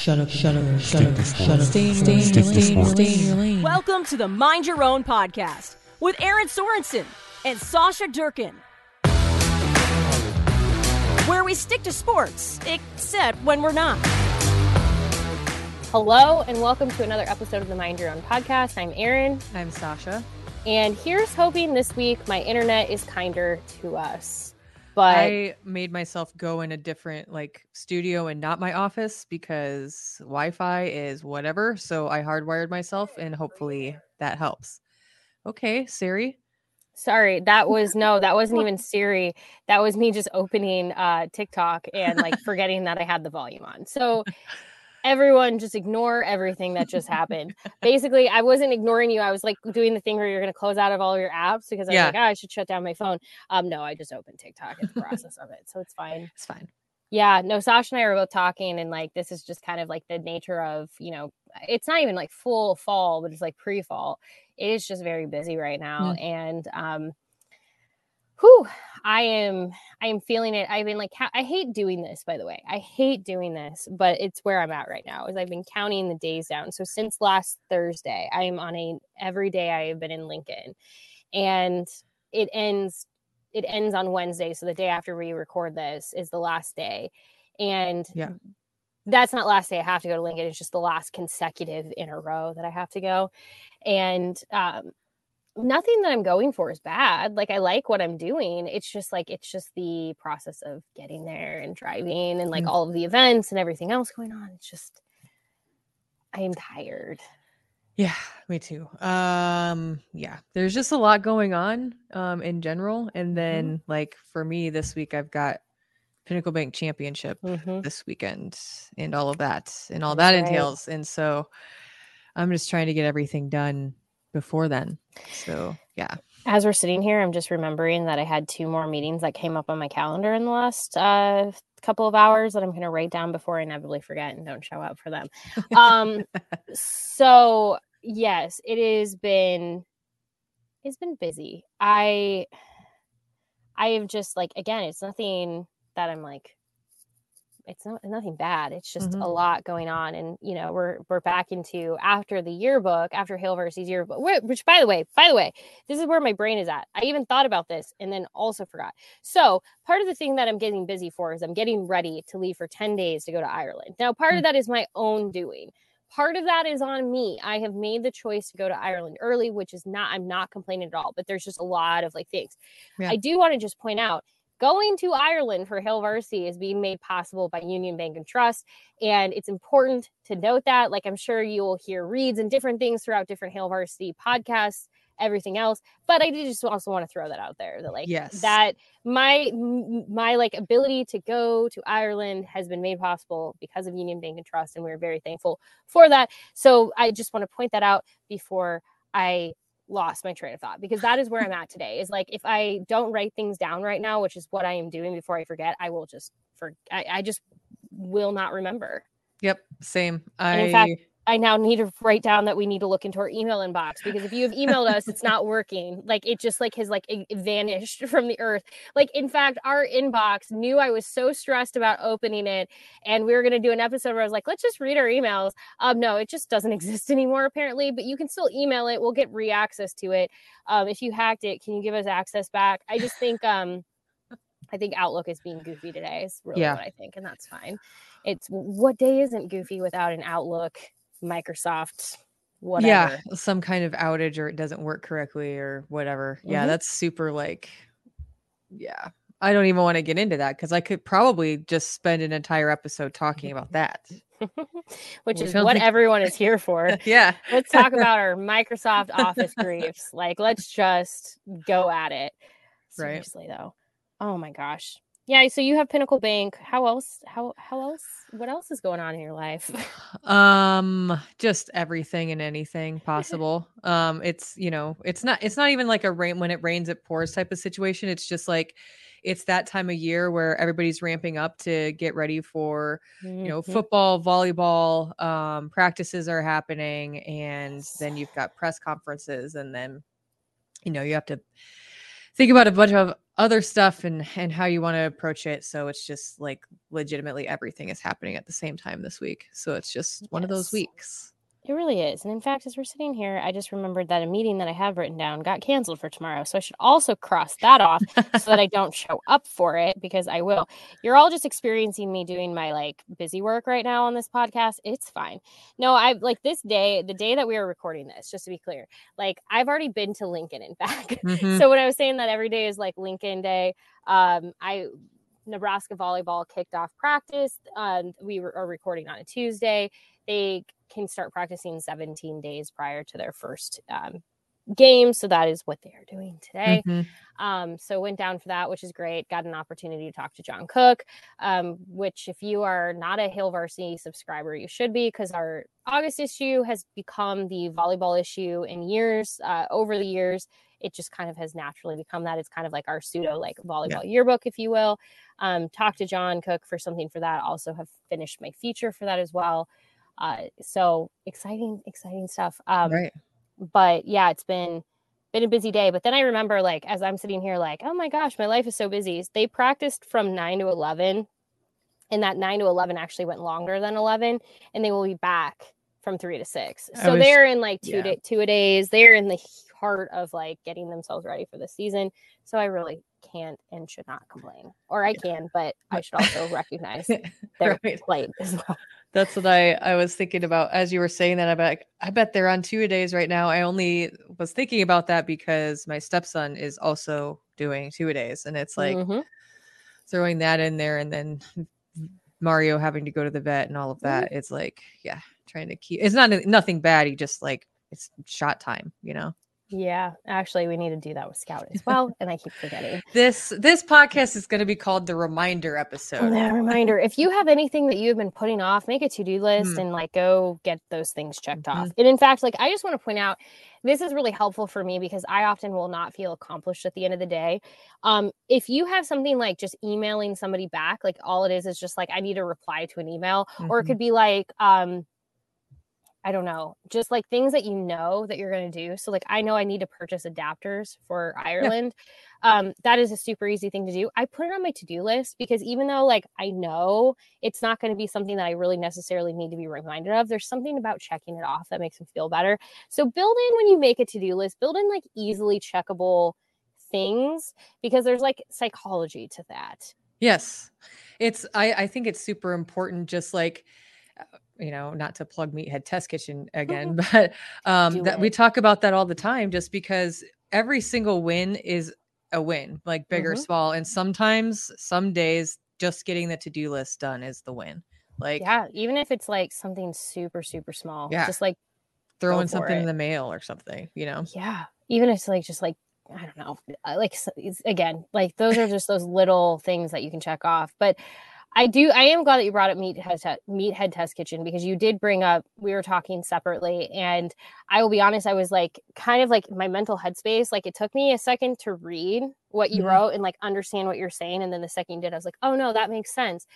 Shut up, shut up, shut up, shut up. Welcome to the Mind Your Own podcast with Aaron Sorensen and Sasha Durkin. Where we stick to sports, except when we're not. Hello, and welcome to another episode of the Mind Your Own podcast. I'm Aaron. I'm Sasha. and here's hoping this week my internet is kinder to us. But I made myself go in a different like studio and not my office because Wi-Fi is whatever. So I hardwired myself and hopefully that helps. Okay, Siri. sorry, that was no, that wasn't even Siri. That was me just opening uh, TikTok and like forgetting that I had the volume on. So everyone just ignore everything that just happened. Basically, I wasn't ignoring you. I was like doing the thing where you're going to close out of all your apps because I was Yeah. like, oh, I should shut down my phone. Um, no, I just opened TikTok in the process of it, so it's fine. It's fine. Yeah, no, Sasha and I were both talking, and like this is just kind of like the nature of you know, it's not even like full fall, but it's like pre-fall. It is just very busy right now, and um, whew, I am I am feeling it. I've been like I hate doing this, by the way. I hate doing this, but it's where I'm at right now. Is I've been counting the days down. So since last Thursday, I am on a every day I have been in Lincoln, and it ends it ends on Wednesday. So the day after we record this is the last day. And Yeah. that's not last day I have to go to Lincoln. It's just the last consecutive in a row that I have to go. And um nothing that I'm going for is bad. Like I like what I'm doing. It's just like it's just the process of getting there and driving and like Mm. all of the events and everything else going on. It's just I am tired. Yeah, me too. Um, yeah, there's just a lot going on um in general. And then like for me this week I've got Pinnacle Bank Championship Mhm. this weekend and all of that and all that right. entails. And so I'm just trying to get everything done before then. So yeah. As we're sitting here, I'm just remembering that I had two more meetings that came up on my calendar in the last uh, couple of hours that I'm going to write down before I inevitably forget and don't show up for them. Um, so yes, it has been it's been busy. I I have just like again, it's nothing that I'm like it's not nothing bad. It's just a Mhm. lot going on, and you know we're we're back into after the yearbook, after Hail Varsity yearbook. whi- Which, by the way, by the way, this is where my brain is at. I even thought about this and then also forgot. So part of the thing that I'm getting busy for is I'm getting ready to leave for ten days to go to Ireland. Now, part of that is my own doing. Part of that is on me. I have made the choice to go to Ireland early, which is not. I'm not complaining at all. But there's just a lot of like things. Yeah. I do want to just point out going to Ireland for Hail Varsity is being made possible by Union Bank and Trust. And it's important to note that. Like I'm sure you will hear reads and different things throughout different Hail Varsity podcasts, everything else. But I did just also want to throw that out there that like Yes. that my my like ability to go to Ireland has been made possible because of Union Bank and Trust, and we're very thankful for that. So I just want to point that out before I lost my train of thought because that is where I'm at today. Is like if I don't write things down right now, which is what I am doing before I forget, I will just for I, I just will not remember. Yep, same. I And in fact, I now need to write down that we need to look into our email inbox because if you have emailed us, it's not working. Like it just like has like vanished from the earth. Like in fact, our inbox knew I was so stressed about opening it, and we were gonna do an episode where I was like, let's just read our emails. Um, no, it just doesn't exist anymore apparently. But you can still email it. We'll get re-access to it. Um, if you hacked it, can you give us access back? I just think um, I think Outlook is being goofy today. Is really Yeah. what I think, and that's fine. It's what day isn't goofy without an Outlook, Microsoft, whatever. yeah, some kind of outage or it doesn't work correctly or whatever. Yeah, Mhm. that's super like yeah. I don't even want to get into that because I could probably just spend an entire episode talking about that. Which We is what think- everyone is here for. yeah. let's talk about our Microsoft Office griefs. Like, let's just go at it. Right. Seriously, though. Oh my gosh. Yeah, so you have Pinnacle Bank. How else? How how else? What else is going on in your life? um just everything and anything possible um it's you know it's not it's not even like a rain when it rains it pours type of situation it's just like it's that time of year where everybody's ramping up to get ready for you know Mhm. football volleyball um practices are happening and then you've got press conferences and then you know you have to think about a bunch of other stuff and and how you want to approach it. So it's just like legitimately everything is happening at the same time this week. So it's just one of those weeks It really is. And in fact, as we're sitting here, I just remembered that a meeting that I have written down got canceled for tomorrow. So I should also cross that off so that I don't show up for it because I will. You're all just experiencing me doing my like busy work right now on this podcast. It's fine. No, I like this day, the day that we are recording this, just to be clear, like I've already been to Lincoln and back. Mhm. so when I was saying that every day is like Lincoln Day, um, I Nebraska volleyball kicked off practice. Um, we were, are recording on a Tuesday. They can start practicing 17 days prior to their first um, game. So that is what they are doing today. Mhm. Um, so went down for that, which is great. Got an opportunity to talk to John Cook, um, which if you are not a Hail Varsity subscriber, you should be because our August issue has become the volleyball issue in years. Uh, over the years, it just kind of has naturally become that. It's kind of like our pseudo like volleyball yearbook, if you will. Um, talk to John Cook for something for that. Also have finished my feature for that as well. Uh, so exciting, exciting stuff. Um, right but yeah, it's been been a busy day. But then I remember like as I'm sitting here, like, oh my gosh, my life is so busy. They practiced from nine to eleven, and that nine to eleven actually went longer than eleven, and they will be back from three to six. So was- they're in like two yeah. day two a days. They're in the heart of like getting themselves ready for the season. So I really can't and should not complain. Or I can, but I should also recognize their Right. plight as well. That's what I I was thinking about as you were saying that. I bet I bet they're on two a days right now. I only was thinking about that because my stepson is also doing two a days, and it's like Mhm. throwing that in there, and then Mario having to go to the vet and all of Mm-hmm. that. It's like yeah, trying to keep. It's not nothing bad. He just like it's shot time, you know. Yeah, actually, we need to do that with Scout as well, and I keep forgetting. This this podcast is going to be called the reminder episode. that reminder. If you have anything that you've been putting off, make a to-do list Hmm. and like go get those things checked off. Mhm. And in fact, like I just want to point out, this is really helpful for me because I often will not feel accomplished at the end of the day. Um, if you have something like just emailing somebody back, like all it is is just like I need a reply to an email, or it Mhm. could be like um I don't know, just like things that you know that you're going to do. So like I know I need to purchase adapters for Ireland. Um that is a super easy thing to do. I put it on my to-do list because even though like I know it's not going to be something that I really necessarily need to be reminded of, there's something about checking it off that makes me feel better. So build in when you make a to-do list, build in like easily checkable things because there's like psychology to that. Yes. It's I I think it's super important just like you know, not to plug Meathead Test Kitchen again, but um Do that we talk about that all the time just because every single win is a win, like big or Mhm. small, and sometimes some days just getting the to-do list done is the win. Like yeah, even if it's like something super super small. Yeah. Just like throwing something it. in the mail or something, you know. yeah even if it's like just like i don't know uh, like again like those are just those little things that you can check off but i do i am glad that you brought up meathead meathead test kitchen because you did bring up we were talking separately and i will be honest i was like kind of like my mental headspace like it took me a second to read what you Mhm. wrote and like understand what you're saying and then the second you did i was like oh no that makes sense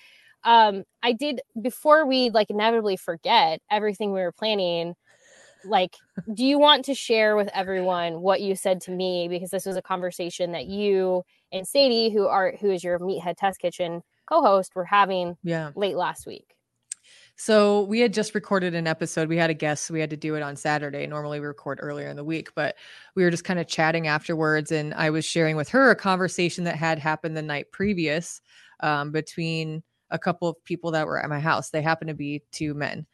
um i did before we like inevitably forget everything we were planning like do you want to share with everyone what you said to me because this was a conversation that you and sadie who are who is your meathead test kitchen co-host we were having Yeah. late last week So we had just recorded an episode. We had a guest, so we had to do it on Saturday. Normally we record earlier in the week, but we were just kind of chatting afterwards, and I was sharing with her a conversation that had happened the night previous um, between a couple of people that were at my house. They happened to be two men,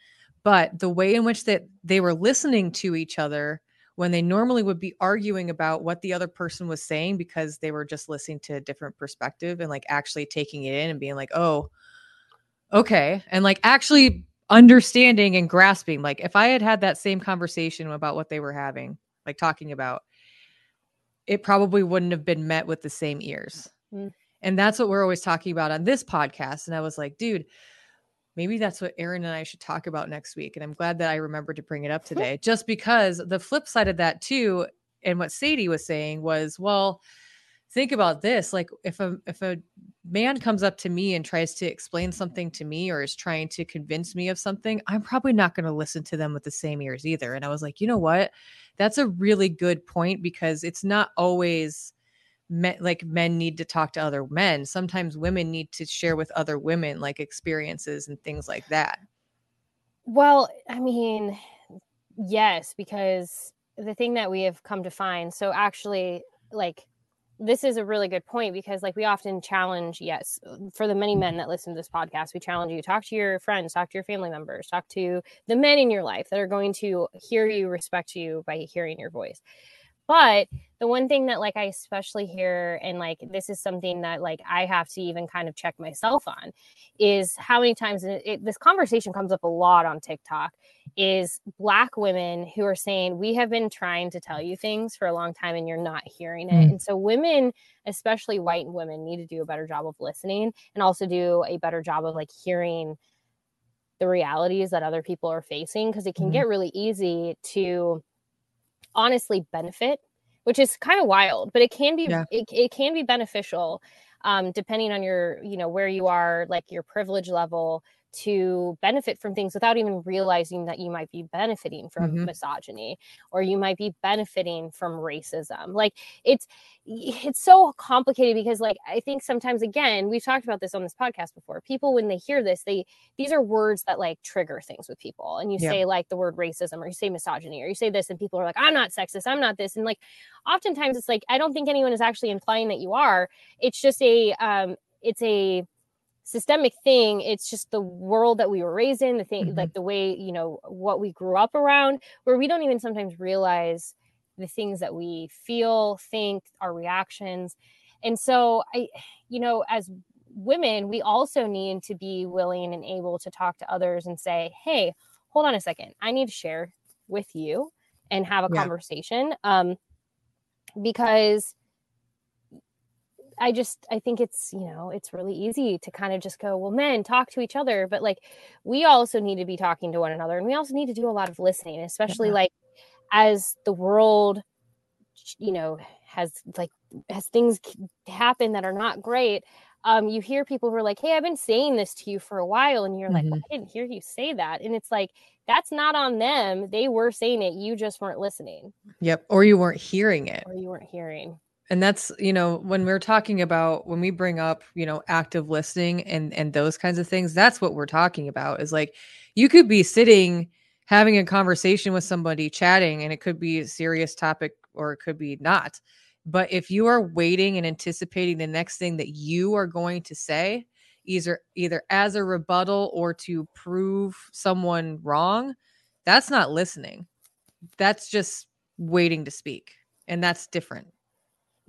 but the way in which that they were listening to each other when they normally would be arguing about what the other person was saying because they were just listening to a different perspective and like actually taking it in and being like, oh, okay and like actually understanding and grasping like if i had had that same conversation about what they were having like talking about it probably wouldn't have been met with the same ears Mm. And that's what we're always talking about on this podcast. And I was like, dude, maybe that's what Aaron and I should talk about next week. And I'm glad that I remembered to bring it up today, just because the flip side of that, too, and what Sadie was saying was, well, think about this like if a if a man comes up to me and tries to explain something to me or is trying to convince me of something i'm probably not going to listen to them with the same ears either and i was like you know what that's a really good point because it's not always men, like men need to talk to other men. Sometimes women need to share with other women like experiences and things like that. Well i mean yes because the thing that we have come to find so actually like this is a really good point because like we often challenge yes for the many men that listen to this podcast we challenge you talk to your friends talk to your family members talk to the men in your life that are going to hear you respect you by hearing your voice. But the one thing that like i especially hear and like this is something that like i have to even kind of check myself on is how many times it, it, this conversation comes up a lot on tiktok is black women who are saying we have been trying to tell you things for a long time and you're not hearing it mm. and so women especially white women need to do a better job of listening and also do a better job of like hearing the realities that other people are facing because it can mm. get really easy to honestly benefit which is kind of wild but it can be yeah. it, it can be beneficial um, depending on your you know where you are like your privilege level to benefit from things without even realizing that you might be benefiting from mm-hmm. misogyny or you might be benefiting from racism like it's it's so complicated because like i think sometimes again we've talked about this on this podcast before people when they hear this they these are words that like trigger things with people and you yeah. say like the word racism or you say misogyny or you say this and people are like i'm not sexist i'm not this and like oftentimes it's like i don't think anyone is actually implying that you are it's just a um it's a systemic thing it's just the world that we were raised in the thing mm-hmm. like the way you know what we grew up around where we don't even sometimes realize the things that we feel think our reactions and so i you know as women we also need to be willing and able to talk to others and say hey hold on a second i need to share with you and have a yeah. conversation um because I just I think it's you know it's really easy to kind of just go well men talk to each other but like we also need to be talking to one another and we also need to do a lot of listening especially yeah. like as the world you know has like has things happen that are not great um you hear people who are like hey I've been saying this to you for a while and you're mm-hmm. like well, I didn't hear you say that and it's like that's not on them they were saying it you just weren't listening yep or you weren't hearing it or you weren't hearing and that's you know when we're talking about when we bring up you know active listening and and those kinds of things that's what we're talking about is like you could be sitting having a conversation with somebody chatting and it could be a serious topic or it could be not. But if you are waiting and anticipating the next thing that you are going to say either either as a rebuttal or to prove someone wrong that's not listening. That's just waiting to speak and that's different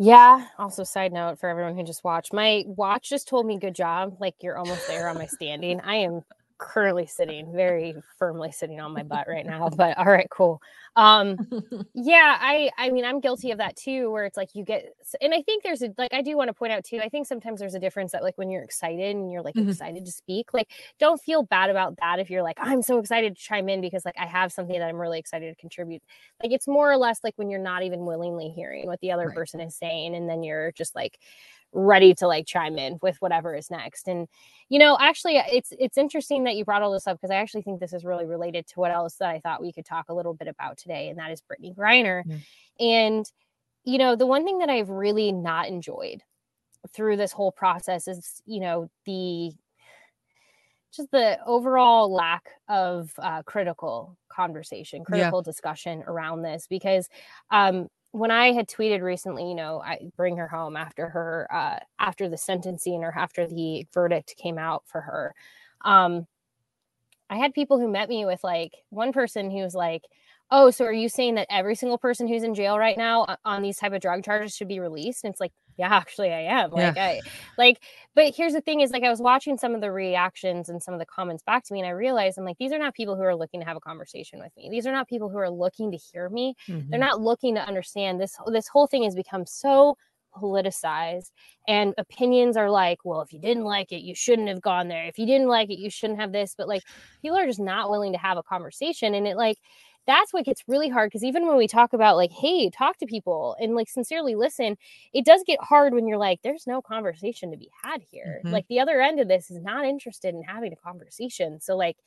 yeah. Also, side note for everyone who just watched, my watch just told me good job. Like you're almost there on my standing. I am currently sitting very firmly sitting on my butt right now but all right cool um yeah i i mean i'm guilty of that too where it's like you get and i think there's a like i do want to point out too i think sometimes there's a difference that like when you're excited and you're like mm-hmm. excited to speak like don't feel bad about that if you're like i'm so excited to chime in because like i have something that i'm really excited to contribute like it's more or less like when you're not even willingly hearing what the other right. person is saying and then you're just like ready to like chime in with whatever is next. And you know, actually it's it's interesting that you brought all this up because I actually think this is really related to what else that I thought we could talk a little bit about today, and that is brittney Griner. Mm-hmm. And you know, the one thing that I've really not enjoyed through this whole process is, you know, the just the overall lack of uh, critical conversation, critical yeah. discussion around this because um, when I had tweeted recently, you know, I bring her home after her uh after the sentencing or after the verdict came out for her. Um I had people who met me with like one person who was like, "Oh, so are you saying that every single person who's in jail right now on these type of drug charges should be released?" And it's like, yeah actually i am like yeah. i like but here's the thing is like i was watching some of the reactions and some of the comments back to me and i realized i'm like these are not people who are looking to have a conversation with me. These are not people who are looking to hear me. Mm-hmm. they're not looking to understand. This this whole thing has become so politicized and opinions are like well if you didn't like it you shouldn't have gone there. If you didn't like it you shouldn't have this. But like people are just not willing to have a conversation and it like that's what gets really hard because even when we talk about like hey talk to people and like sincerely listen it does get hard when you're like there's no conversation to be had here mm-hmm. like the other end of this is not interested in having a conversation so like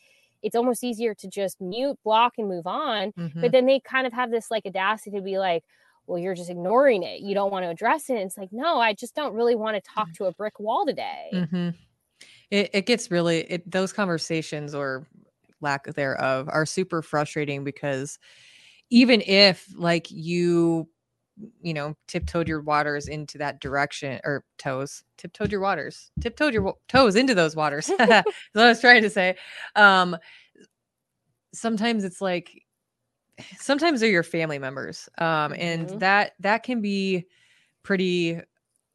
it's almost easier to just mute block and move on mm-hmm. but then they kind of have this like audacity to be like well you're just ignoring it you don't want to address it and it's like no i just don't really want to talk mm. to a brick wall today mm-hmm. it, it gets really it, those conversations or lack thereof are super frustrating because even if like you you know tiptoed your waters into that direction or toes tiptoed your waters tiptoed your toes into those waters that's what i was trying to say um sometimes it's like sometimes they're your family members um and mm-hmm. that that can be pretty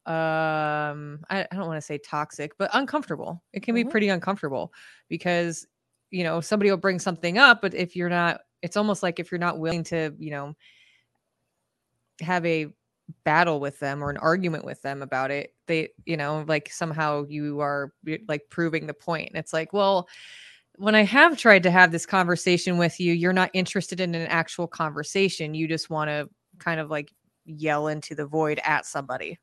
um i, I don't want to say toxic but uncomfortable it can mm-hmm. be pretty uncomfortable because you know somebody will bring something up but if you're not it's almost like if you're not willing to you know have a battle with them or an argument with them about it they you know like somehow you are like proving the point. And it's like well when i have tried to have this conversation with you you're not interested in an actual conversation. You just want to kind of like yell into the void at somebody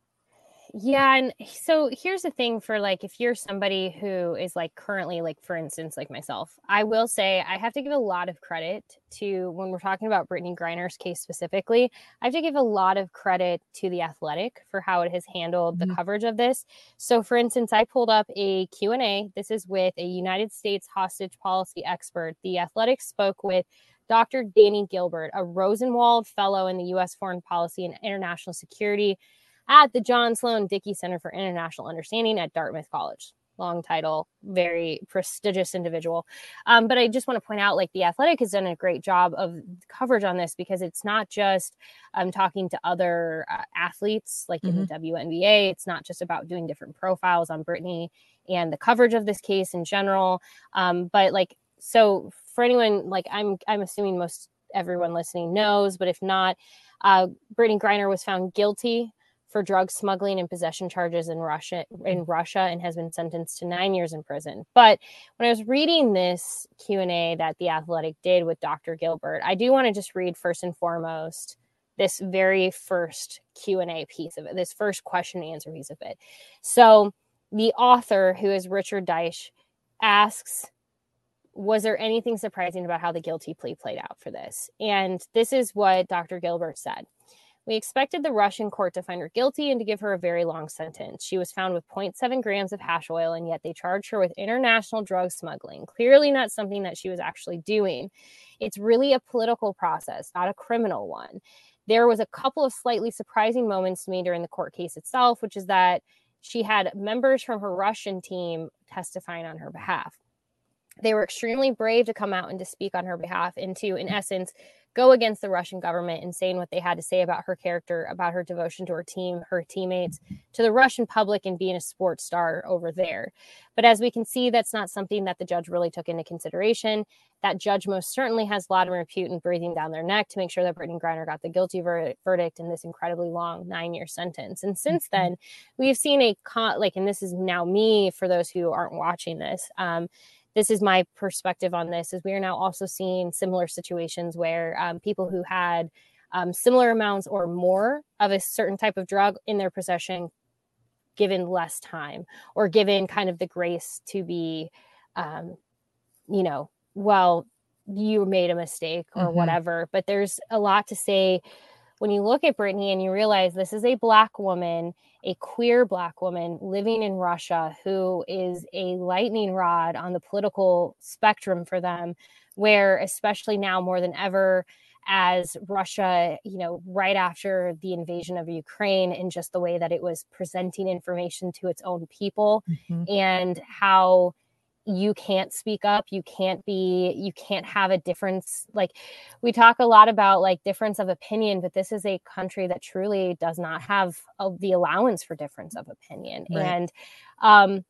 yeah and so here's the thing for like if you're somebody who is like currently like for instance like myself i will say i have to give a lot of credit to when we're talking about brittney griner's case specifically i have to give a lot of credit to the athletic for how it has handled mm-hmm. the coverage of this so for instance i pulled up a q&a this is with a united states hostage policy expert the athletic spoke with Dr. Dani Gilbert, a Rosenwald Fellow in the U.S. Foreign Policy and International Security at the John Sloan Dickey Center for International Understanding at Dartmouth College. Long title, very prestigious individual. Um, but I just want to point out like the athletic has done a great job of coverage on this because it's not just um, talking to other uh, athletes like mm-hmm. in the WNBA. It's not just about doing different profiles on Brittney and the coverage of this case in general. Um, but like, so for anyone, like I'm, I'm assuming most everyone listening knows, but if not, uh, Brittney Griner was found guilty for drug smuggling and possession charges in Russia in mm-hmm. Russia and has been sentenced to 9 years in prison. But when I was reading this Q&A that the Athletic did with Dr. Gilbert, I do want to just read first and foremost this very first Q&A piece of it, this first question and answer piece of it. So, the author who is Richard Deitsch asks was there anything surprising about how the guilty plea played out for this? And this is what Dr. Gilbert said. We expected the Russian court to find her guilty and to give her a very long sentence. She was found with 0.7 grams of hash oil, and yet they charged her with international drug smuggling. Clearly, not something that she was actually doing. It's really a political process, not a criminal one. There was a couple of slightly surprising moments to me during the court case itself, which is that she had members from her Russian team testifying on her behalf. They were extremely brave to come out and to speak on her behalf and to, in essence, go against the Russian government and saying what they had to say about her character, about her devotion to her team, her teammates, to the Russian public, and being a sports star over there. But as we can see, that's not something that the judge really took into consideration. That judge most certainly has Vladimir Putin breathing down their neck to make sure that Brittney Griner got the guilty ver- verdict in this incredibly long nine year sentence. And since mm-hmm. then, we have seen a con- like, and this is now me for those who aren't watching this. Um, this is my perspective on this is we are now also seeing similar situations where um, people who had um, similar amounts or more of a certain type of drug in their possession given less time or given kind of the grace to be um, you know well you made a mistake or mm-hmm. whatever but there's a lot to say when you look at Brittney and you realize this is a black woman, a queer black woman living in Russia who is a lightning rod on the political spectrum for them, where especially now more than ever, as Russia, you know, right after the invasion of Ukraine and just the way that it was presenting information to its own people mm-hmm. and how you can't speak up you can't be you can't have a difference like we talk a lot about like difference of opinion but this is a country that truly does not have a, the allowance for difference of opinion right. and um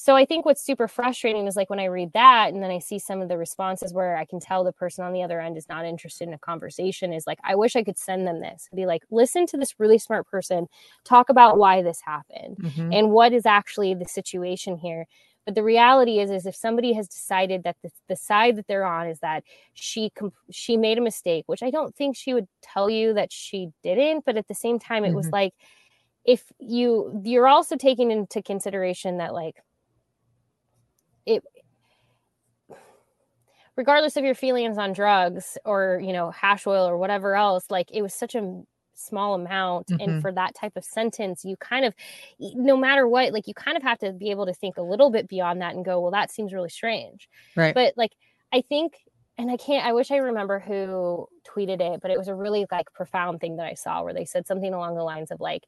so I think what's super frustrating is like when I read that and then I see some of the responses where I can tell the person on the other end is not interested in a conversation is like, I wish I could send them this be like, listen to this really smart person talk about why this happened mm-hmm. and what is actually the situation here. But the reality is, is if somebody has decided that the, the side that they're on is that she comp- she made a mistake, which I don't think she would tell you that she didn't, but at the same time, it mm-hmm. was like if you you're also taking into consideration that like it regardless of your feelings on drugs or you know hash oil or whatever else like it was such a small amount mm-hmm. and for that type of sentence you kind of no matter what like you kind of have to be able to think a little bit beyond that and go well that seems really strange right but like i think and i can't i wish i remember who tweeted it but it was a really like profound thing that i saw where they said something along the lines of like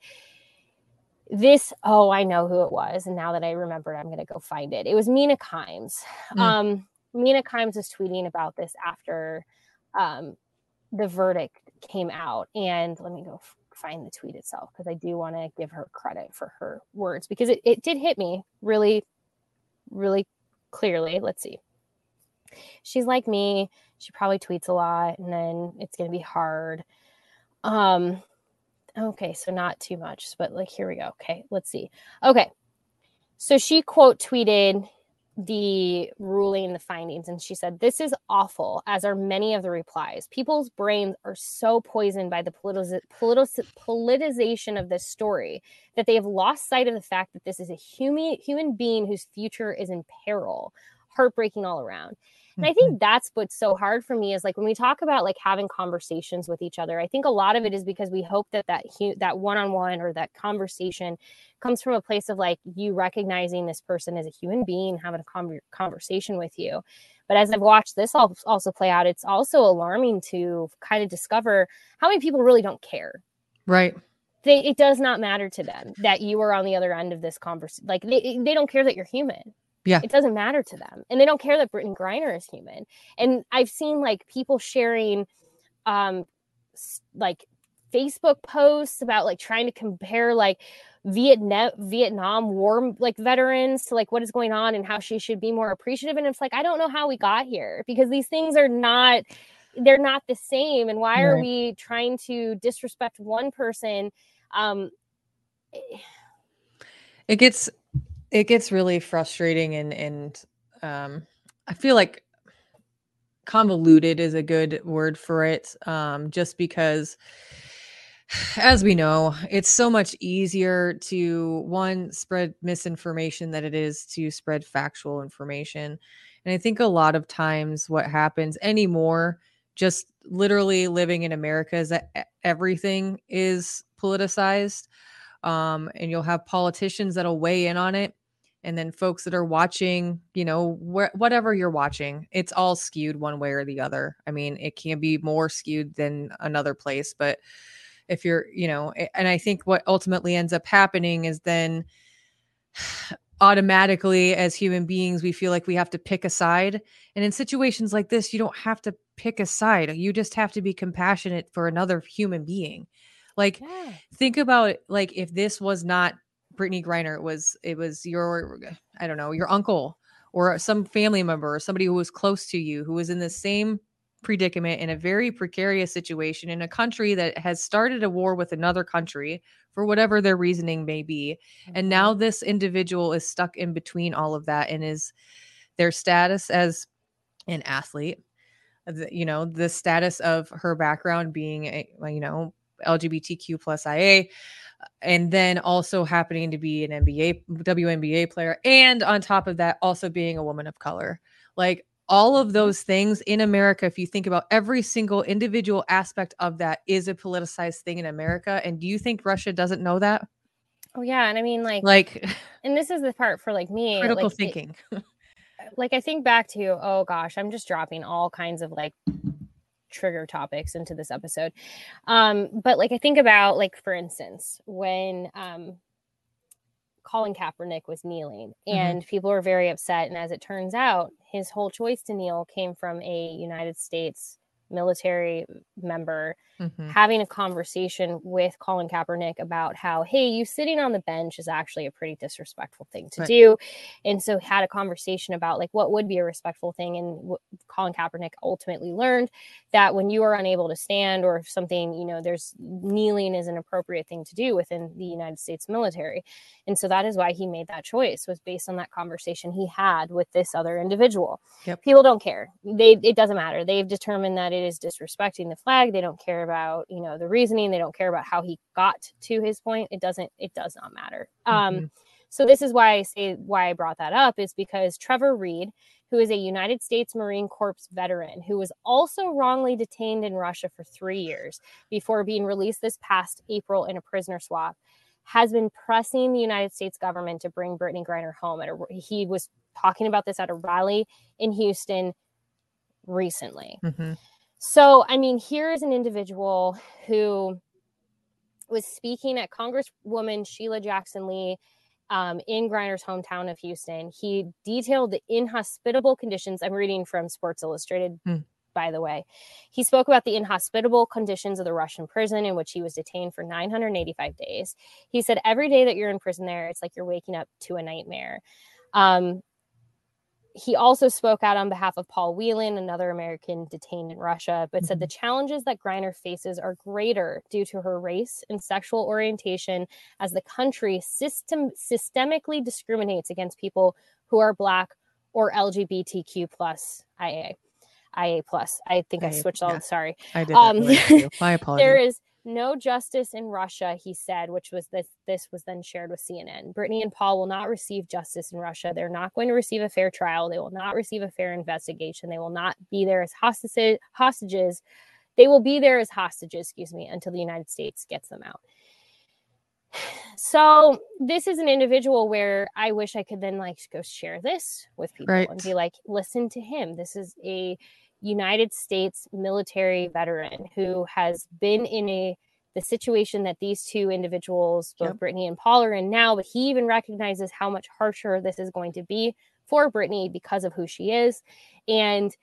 this oh i know who it was and now that i remember i'm going to go find it it was mina kimes mm. um mina kimes was tweeting about this after um the verdict came out and let me go find the tweet itself because i do want to give her credit for her words because it, it did hit me really really clearly let's see she's like me she probably tweets a lot and then it's going to be hard um Okay, so not too much, but like here we go. Okay, let's see. Okay. So she quote tweeted the ruling, the findings, and she said, This is awful, as are many of the replies. People's brains are so poisoned by the politi- politi- politicization of this story that they have lost sight of the fact that this is a human, human being whose future is in peril. Heartbreaking all around. And I think that's what's so hard for me is like when we talk about like having conversations with each other, I think a lot of it is because we hope that that that one-on-one or that conversation comes from a place of like you recognizing this person as a human being, having a com- conversation with you. But as I've watched this also play out, it's also alarming to kind of discover how many people really don't care. Right. They, it does not matter to them that you are on the other end of this conversation. Like they, they don't care that you're human. Yeah. It doesn't matter to them. And they don't care that Brittney Griner is human. And I've seen like people sharing um like Facebook posts about like trying to compare like Vietnam Vietnam war like veterans to like what is going on and how she should be more appreciative. And it's like I don't know how we got here because these things are not they're not the same. And why right. are we trying to disrespect one person? Um it gets it gets really frustrating and and um, I feel like convoluted is a good word for it. Um, just because, as we know, it's so much easier to one spread misinformation than it is to spread factual information. And I think a lot of times what happens anymore, just literally living in America, is that everything is politicized. Um, and you'll have politicians that'll weigh in on it and then folks that are watching you know wh- whatever you're watching it's all skewed one way or the other i mean it can be more skewed than another place but if you're you know and i think what ultimately ends up happening is then automatically as human beings we feel like we have to pick a side and in situations like this you don't have to pick a side you just have to be compassionate for another human being like yeah. think about like if this was not Brittney Griner was it was your I don't know your uncle or some family member or somebody who was close to you who was in the same predicament in a very precarious situation in a country that has started a war with another country for whatever their reasoning may be mm-hmm. and now this individual is stuck in between all of that and is their status as an athlete you know the status of her background being a, you know lgbtq plus ia and then also happening to be an NBA WNBA player and on top of that also being a woman of color. Like all of those things in America if you think about every single individual aspect of that is a politicized thing in America and do you think Russia doesn't know that? Oh yeah, and I mean like like and this is the part for like me critical like, thinking. It, like I think back to oh gosh, I'm just dropping all kinds of like trigger topics into this episode. Um, but like I think about like for instance, when um Colin Kaepernick was kneeling mm-hmm. and mm-hmm. people were very upset. And as it turns out, his whole choice to kneel came from a United States military member Mhm. having a conversation with Colin Kaepernick about how, hey, you sitting on the bench is actually a pretty disrespectful thing to Right. do. And so had a conversation about like what would be a respectful thing. And w- Colin Kaepernick ultimately learned that when you are unable to stand or if something, you know, there's kneeling is an appropriate thing to do within the United States military. And so that is why he made that choice was based on that conversation he had with this other individual. Yep. People don't care. They it doesn't matter. They've determined that it is disrespecting the flag. They don't care about, you know, the reasoning. They don't care about how he got to his point. It doesn't it does not matter. Um Mhm. so this is why I say why I brought that up is because Trevor Reed, who is a United States Marine Corps veteran who was also wrongly detained in Russia for 3 years before being released this past April in a prisoner swap, has been pressing the United States government to bring Brittney Griner home. At a, he was talking about this at a rally in Houston recently. Mhm. So, I mean, here is an individual who was speaking at Congresswoman Sheila Jackson Lee um, in Griner's hometown of Houston. He detailed the inhospitable conditions. I'm reading from Sports Illustrated, Hmm. by the way. He spoke about the inhospitable conditions of the Russian prison in which he was detained for 985 days. He said, Every day that you're in prison there, it's like you're waking up to a nightmare. Um, he also spoke out on behalf of Paul Whelan, another American detained in Russia, but said the challenges that Griner faces are greater due to her race and sexual orientation as the country system systemically discriminates against people who are black or LGBTQ plus IA. IA plus. I think I IA, switched all yeah. sorry. I did Um, that right too. My apologies. There is no justice in Russia, he said, which was this this was then shared with CNN. Brittney and Paul will not receive justice in Russia. They're not going to receive a fair trial. They will not receive a fair investigation. They will not be there as hostages hostages. They will be there as hostages, excuse me, until the United States gets them out. So this is an individual where I wish I could then like go share this with people and be like, listen to him. This is a United States military veteran who has been in a the situation that these two individuals, both Yep. Brittney and Paul, are in now, but he even recognizes how much harsher this is going to be for Brittney because of who she is. And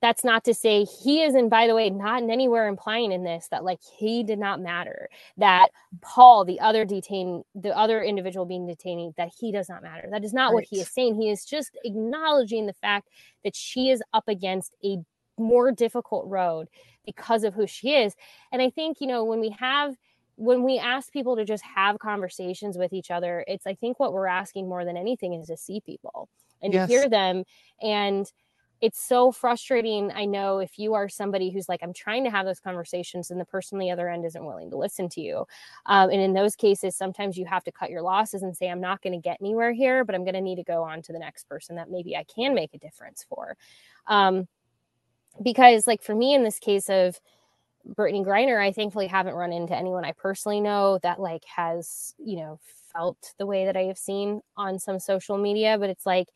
that's not to say he is, and by the way, not in anywhere implying in this that like he did not matter, that Paul, the other detained, the other individual being detained, that he does not matter. That is not what he is saying. He is just acknowledging the fact that she is up against a more difficult road because of who she is. And I think, you know, when we have when we ask people to just have conversations with each other, it's I think what we're asking more than anything is to see people and Yes. to hear them. And it's so frustrating. I know if you are somebody who's like, I'm trying to have those conversations and the person on the other end isn't willing to listen to you. Um, and in those cases, sometimes you have to cut your losses and say, I'm not going to get anywhere here, but I'm going to need to go on to the next person that maybe I can make a difference for. Um, because, like, for me, in this case of Brittney Griner, I thankfully haven't run into anyone I personally know that, like, has, you know, felt the way that I have seen on some social media. But it's like,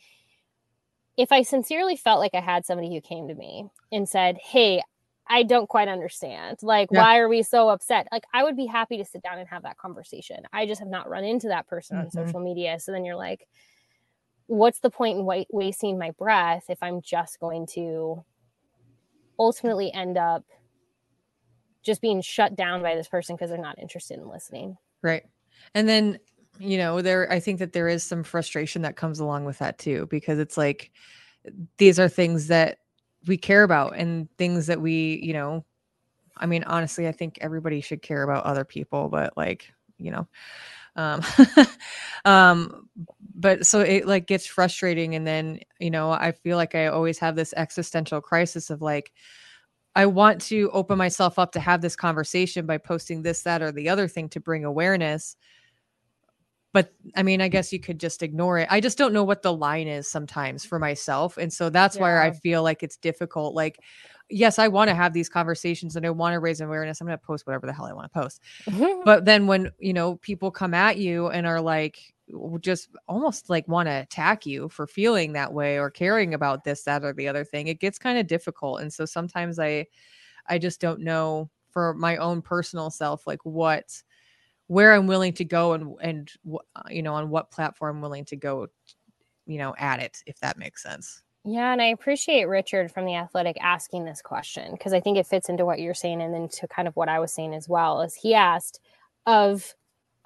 if I sincerely felt like I had somebody who came to me and said, Hey, I don't quite understand. Like, Yeah. why are we so upset? Like, I would be happy to sit down and have that conversation. I just have not run into that person on Mhm. social media. So then you're like, what's the point in wa- wasting my breath if I'm just going to ultimately end up just being shut down by this person because they're not interested in listening? Right. And then, you know, there, I think that there is some frustration that comes along with that too, because it's like these are things that we care about and things that we, you know, I mean, honestly, I think everybody should care about other people, but like, you know, um, um, but so it like gets frustrating. And then, you know, I feel like I always have this existential crisis of like, I want to open myself up to have this conversation by posting this, that, or the other thing to bring awareness. But I mean, I guess you could just ignore it. I just don't know what the line is sometimes for myself. And so that's where I feel like it's difficult. Like, yes, I want to have these conversations and I want to raise awareness. I'm going to post whatever the hell I want to post. But then when, you know, people come at you and are like, just almost like want to attack you for feeling that way or caring about this, that, or the other thing, it gets kind of difficult. And so sometimes I, I just don't know for my own personal self, like what, where I'm willing to go and, and, you know, on what platform I'm willing to go, you know, at it, if that makes sense. Yeah, and I appreciate Richard from the Athletic asking this question because I think it fits into what you're saying and then to kind of what I was saying as well. As he asked of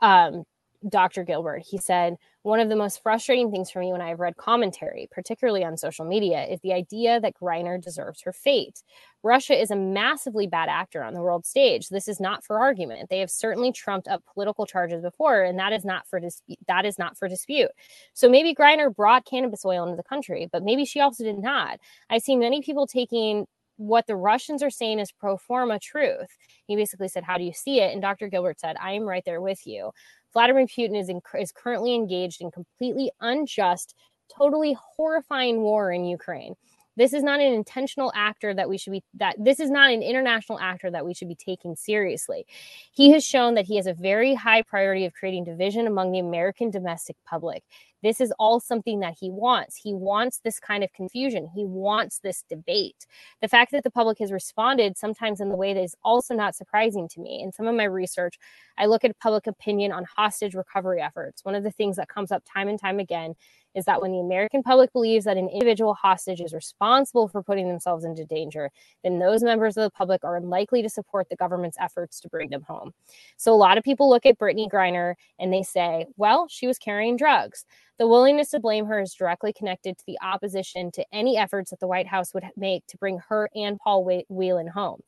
um, Dr. Gilbert, he said, One of the most frustrating things for me when I've read commentary, particularly on social media, is the idea that Griner deserves her fate. Russia is a massively bad actor on the world stage. This is not for argument. They have certainly trumped up political charges before, and that is not for dispute. That is not for dispute. So maybe Griner brought cannabis oil into the country, but maybe she also did not. I see many people taking what the Russians are saying is pro forma truth. He basically said, How do you see it? And Dr. Gilbert said, I am right there with you. Vladimir Putin is, in, is currently engaged in completely unjust, totally horrifying war in Ukraine. This is not an intentional actor that we should be that this is not an international actor that we should be taking seriously. He has shown that he has a very high priority of creating division among the American domestic public. This is all something that he wants. He wants this kind of confusion. He wants this debate. The fact that the public has responded sometimes in the way that is also not surprising to me. In some of my research, I look at public opinion on hostage recovery efforts. One of the things that comes up time and time again is that when the American public believes that an individual hostage is responsible for putting themselves into danger, then those members of the public are unlikely to support the government's efforts to bring them home. So a lot of people look at Brittney Griner and they say, well, she was carrying drugs. The willingness to blame her is directly connected to the opposition to any efforts that the White House would make to bring her and Paul Whelan home.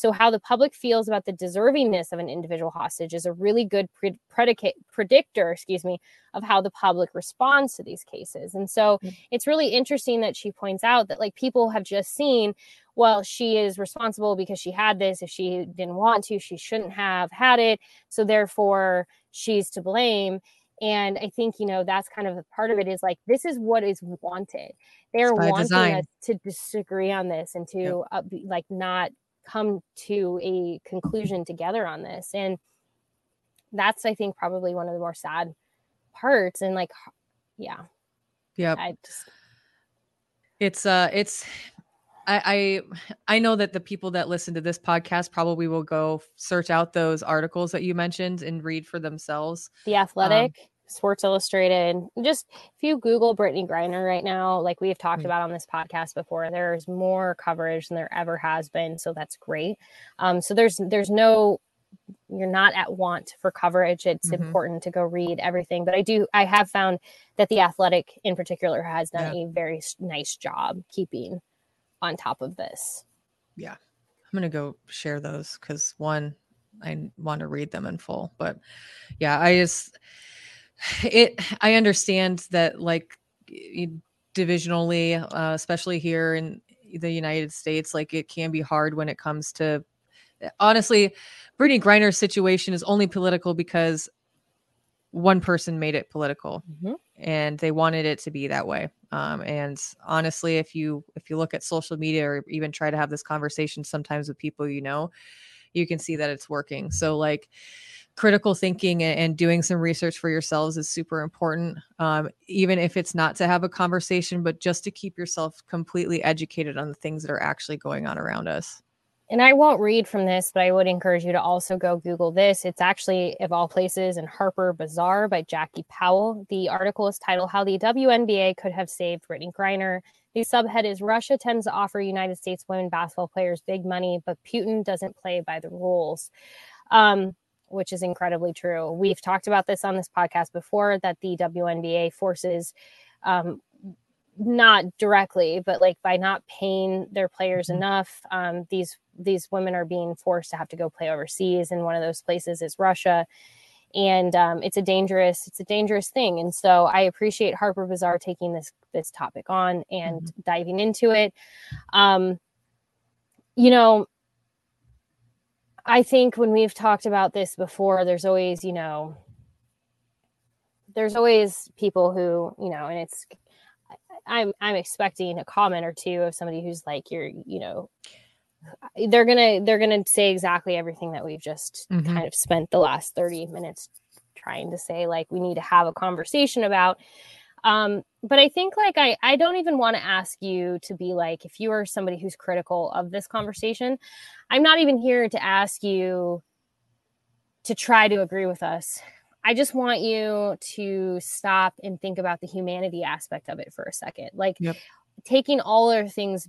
So, how the public feels about the deservingness of an individual hostage is a really good pre- predicate predictor, excuse me, of how the public responds to these cases. And so, mm-hmm. it's really interesting that she points out that like people have just seen, well, she is responsible because she had this. If she didn't want to, she shouldn't have had it. So, therefore, she's to blame. And I think, you know, that's kind of a part of it is like, this is what is wanted. They're wanting design. us to disagree on this and to yep. uh, be, like not come to a conclusion together on this. And that's, I think, probably one of the more sad parts. And like, yeah. Yeah. I just, it's, uh, it's, I, I I know that the people that listen to this podcast probably will go search out those articles that you mentioned and read for themselves. The Athletic, um, Sports Illustrated. Just if you Google Brittney Griner right now, like we've talked mm-hmm. about on this podcast before, there's more coverage than there ever has been. So that's great. Um, so there's there's no you're not at want for coverage. It's mm-hmm. important to go read everything. But I do I have found that the Athletic in particular has done yeah. a very nice job keeping on top of this. Yeah. I'm going to go share those because one, I want to read them in full. But yeah, I just, it, I understand that like divisionally, uh, especially here in the United States, like it can be hard when it comes to, honestly, brittney Griner's situation is only political because one person made it political mm-hmm. and they wanted it to be that way um, and honestly if you if you look at social media or even try to have this conversation sometimes with people you know you can see that it's working so like critical thinking and, doing some research for yourselves is super important um, even if it's not to have a conversation but just to keep yourself completely educated on the things that are actually going on around us and I won't read from this, but I would encourage you to also go Google this. It's actually, of all places, in Harper Bazaar by Jackie Powell. The article is titled How the WNBA Could Have Saved Brittney Griner. The subhead is Russia tends to offer United States women basketball players big money, but Putin doesn't play by the rules. Um, which is incredibly true. We've talked about this on this podcast before that the WNBA forces um, not directly, but like by not paying their players mm-hmm. enough, um, these these women are being forced to have to go play overseas, and one of those places is Russia, and um, it's a dangerous it's a dangerous thing. And so I appreciate Harper Bazaar taking this this topic on and mm-hmm. diving into it. Um, you know, I think when we've talked about this before, there's always you know there's always people who you know and it's I'm I'm expecting a comment or two of somebody who's like you're you know they're gonna they're gonna say exactly everything that we've just mm-hmm. kind of spent the last 30 minutes trying to say like we need to have a conversation about um but i think like i i don't even want to ask you to be like if you are somebody who's critical of this conversation i'm not even here to ask you to try to agree with us I just want you to stop and think about the humanity aspect of it for a second. Like, yep. taking all other things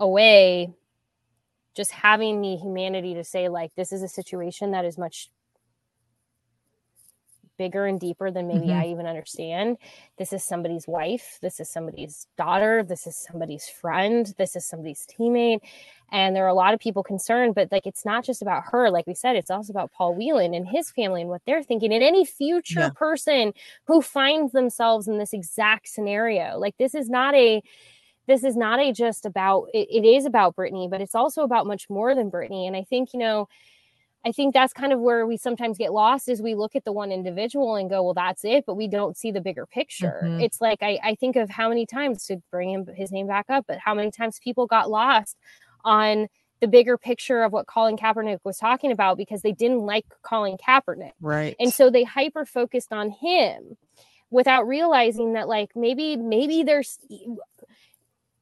away just having the humanity to say like this is a situation that is much bigger and deeper than maybe Mhm. I even understand. This is somebody's wife, this is somebody's daughter, this is somebody's friend, this is somebody's teammate. And there are a lot of people concerned, but like it's not just about her. Like we said, it's also about Paul Whelan and his family and what they're thinking, and any future Yeah. person who finds themselves in this exact scenario. Like this is not a this is not a just about it, it is about Brittney, but it's also about much more than Brittney. And I think, you know, I think that's kind of where we sometimes get lost is we look at the one individual and go, well, that's it, but we don't see the bigger picture. Mhm. It's like I, I think of how many times to bring him his name back up, but how many times people got lost on the bigger picture of what Colin Kaepernick was talking about because they didn't like Colin Kaepernick. Right. And so they hyper focused on him without realizing that like maybe maybe there's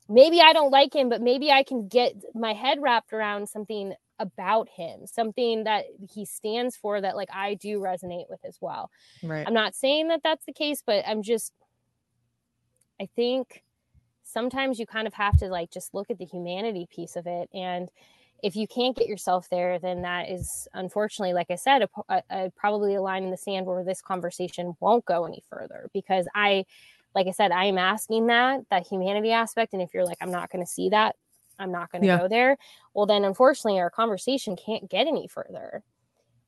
maybe I don't like him, but maybe I can get my head wrapped around something about him, something that he stands for that like I do resonate with as well. right. I'm not saying that that's the case, but I'm just I think sometimes you kind of have to like just look at the humanity piece of it and if you can't get yourself there then that is unfortunately like i said a, a, probably a line in the sand where this conversation won't go any further because i like i said i am asking that that humanity aspect and if you're like i'm not going to see that i'm not going to Yeah. go there well then unfortunately our conversation can't get any further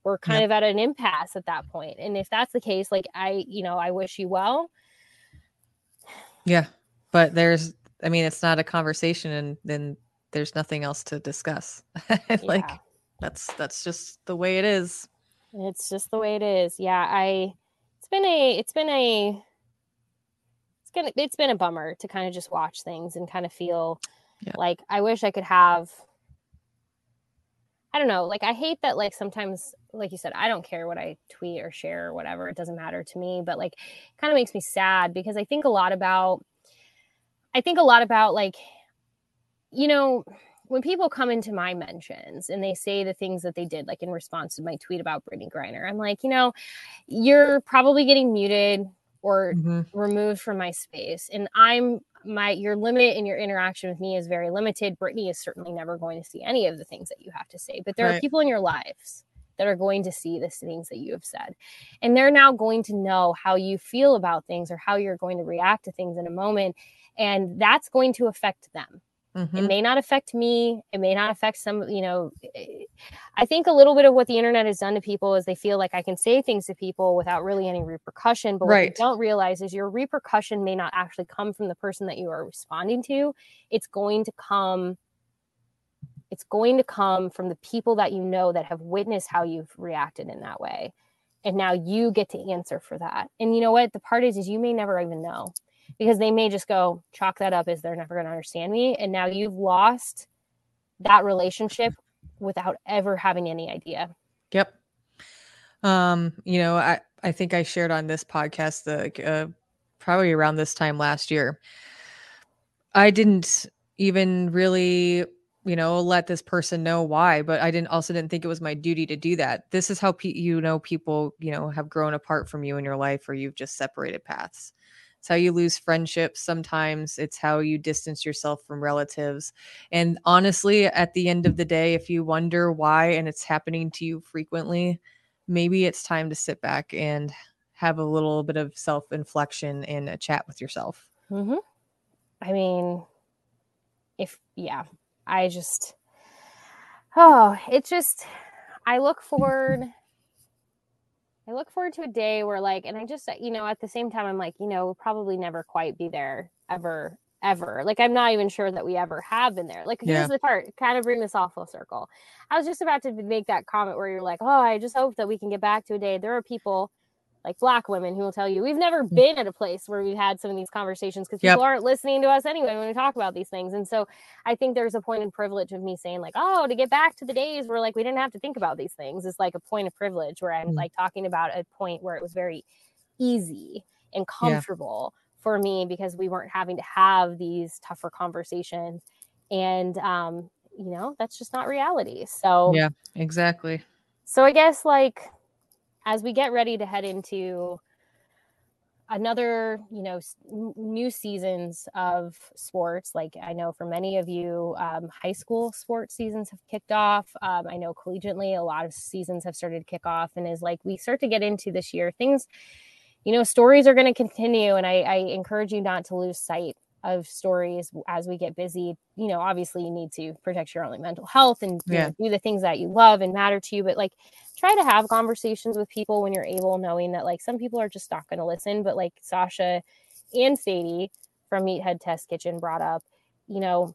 we're kind Yep. of at an impasse at that point and if that's the case like i you know i wish you well Yeah. But there's, I mean, it's not a conversation and then there's nothing else to discuss. like Yeah. that's, that's just the way it is. It's just the way it is. Yeah, I it's been a it's been a it's gonna it's been a bummer to kind of just watch things and kind of feel Yeah. like I wish I could have I don't know, like I hate that like sometimes like you said, I don't care what I tweet or share or whatever, it doesn't matter to me, but like it kind of makes me sad because I think a lot about I think a lot about like you know when people come into my mentions and they say the things that they did, like in response to my tweet about Brittney Griner, I'm like, you know, you're probably getting muted or Mhm. removed from my space. And I'm my your limit in your interaction with me is very limited. Brittney is certainly never going to see any of the things that you have to say, but there are people in your lives that are going to see the things that you have said. And they're now going to know how you feel about things or how you're going to react to things in a moment. And that's going to affect them it Mhm. may not affect me. It may not affect some you know i think a little bit of what the internet has done to people is they feel like i can say things to people without really any repercussion but what Right. they don't realize is your repercussion may not actually come from the person that you are responding to. It's going to come it's going to come from the people that you know that have witnessed how you've reacted in that way. And now you get to answer for that. And you know what? The part is is you may never even know because they may just go chalk that up as they're never going to understand me and now you've lost that relationship without ever having any idea Yep. Um, you know, I I think I shared on this podcast the uh, probably around this time last year. I didn't even really, you know, let this person know why, but I didn't also didn't think it was my duty to do that. This is how pe- you know people, you know, have grown apart from you in your life or you've just separated paths. It's how you lose friendships sometimes. It's how you distance yourself from relatives. And honestly, at the end of the day, if you wonder why and it's happening to you frequently, maybe it's time to sit back and have a little bit of self inflection and a chat with yourself. mm-hmm. i mean if yeah i just oh it just i look forward i look forward to a day where like and i just uh, you know at the same time i'm like you know we'll probably never quite be there ever ever. Like i'm not even sure that we ever have been there. Like Yeah. here's the part kind of bring this all full circle. I was just about to make that comment where you're like oh i just hope that we can get back to a day. There are people like black women who will tell you we've never been at a place where we've had some of these conversations because Yep. people aren't listening to us anyway when we talk about these things and so i think there's a point in privilege of me saying like oh to get back to the days where like we didn't have to think about these things is like a point of privilege where i'm Mm. like talking about a point where it was very easy and comfortable for me because we weren't having to have these tougher conversations and um you know that's just not reality so Yeah, exactly. so I guess like as we get ready to head into another you know new seasons of sports like i know for many of you um, high school sports seasons have kicked off um, i know collegiately a lot of seasons have started to kick off and as like we start to get into this year things you know stories are going to continue and I, I encourage you not to lose sight of stories as we get busy you know obviously you need to protect your own mental health and yeah. know, do the things that you love and matter to you but like try to have conversations with people when you're able knowing that like some people are just not going to listen but like sasha and sadie from meathead test kitchen brought up you know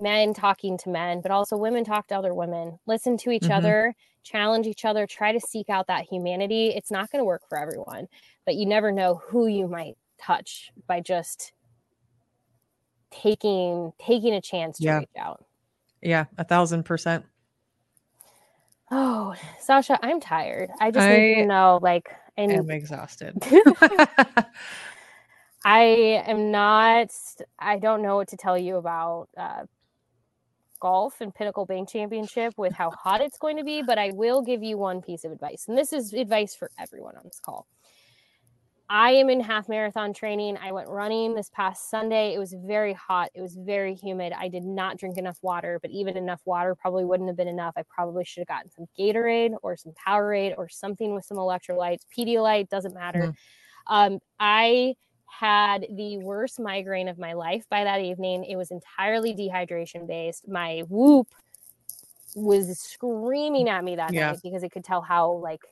men talking to men but also women talk to other women listen to each mm-hmm. other challenge each other try to seek out that humanity it's not going to work for everyone but you never know who you might touch by just taking taking a chance to yeah. reach out. Yeah, a thousand percent. Oh, Sasha, I'm tired. I just I need to know, like, and I'm exhausted. I am not. I don't know what to tell you about uh, golf and Pinnacle Bank Championship with how hot it's going to be, but I will give you one piece of advice, and this is advice for everyone on this call. I am in half marathon training. I went running this past Sunday. It was very hot. It was very humid. I did not drink enough water, but even enough water probably wouldn't have been enough. I probably should have gotten some Gatorade or some Powerade or something with some electrolytes. Pedialyte doesn't matter. Mm. Um, I had the worst migraine of my life by that evening. It was entirely dehydration based. My whoop was screaming at me that yeah. night because it could tell how like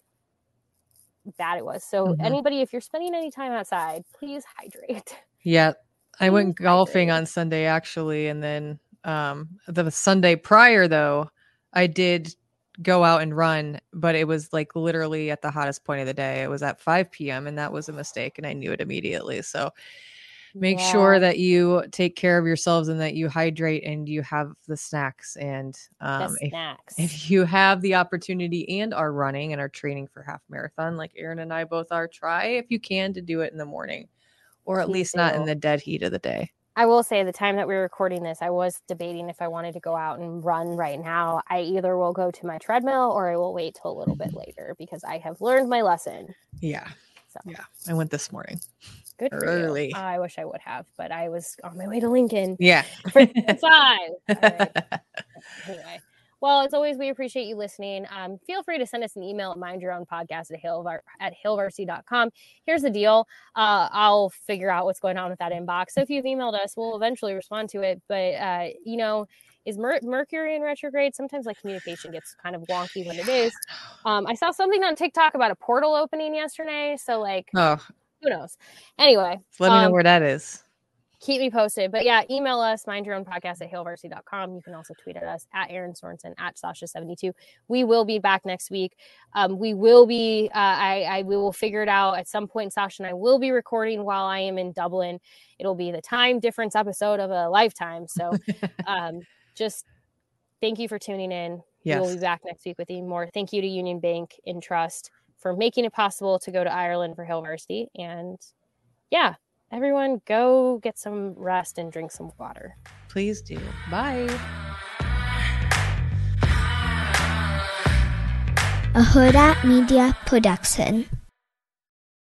bad it was. So mm-hmm. anybody, if you're spending any time outside, please hydrate. Yeah. I went golfing hydrate. on Sunday actually. And then um the Sunday prior though, I did go out and run, but it was like literally at the hottest point of the day. It was at 5 p.m. and that was a mistake and I knew it immediately. So make yeah. sure that you take care of yourselves and that you hydrate and you have the snacks and um, the snacks. If, if, you have the opportunity and are running and are training for half marathon like Erin and I both are try if you can to do it in the morning or at least not in the dead heat of the day I will say the time that we are recording this, I was debating if I wanted to go out and run right now. I either will go to my treadmill or I will wait till a little bit later because I have learned my lesson. Yeah. So. Yeah. I went this morning. Good early. I wish I would have, but I was on my way to Lincoln. Yeah. five. anyway. Well, as always, we appreciate you listening. Um, feel free to send us an email at mind your own podcast at hailvar at hailvarsity.com. Here's the deal. Uh, I'll figure out what's going on with that inbox. So if you've emailed us, we'll eventually respond to it. But uh, you know, is Mer- Mercury in retrograde? Sometimes like communication gets kind of wonky when it is. Um, I saw something on TikTok about a portal opening yesterday. So like, oh, who knows? Anyway, let me um, know where that is. Keep me posted. But yeah, email us, mind your own podcast at hailvarsity.com. You can also tweet at us at Erin Sorensen at Sasha72. We will be back next week. Um, we will be, uh, I, I, we will figure it out at some point. Sasha and I will be recording while I am in Dublin. It'll be the time difference episode of a lifetime. So um, just thank you for tuning in. Yes. We'll be back next week with even more. Thank you to Union Bank and Trust for making it possible to go to Ireland for Hail Varsity. And yeah, everyone go get some rest and drink some water. Please do. Bye. A Hurrdat Media Production.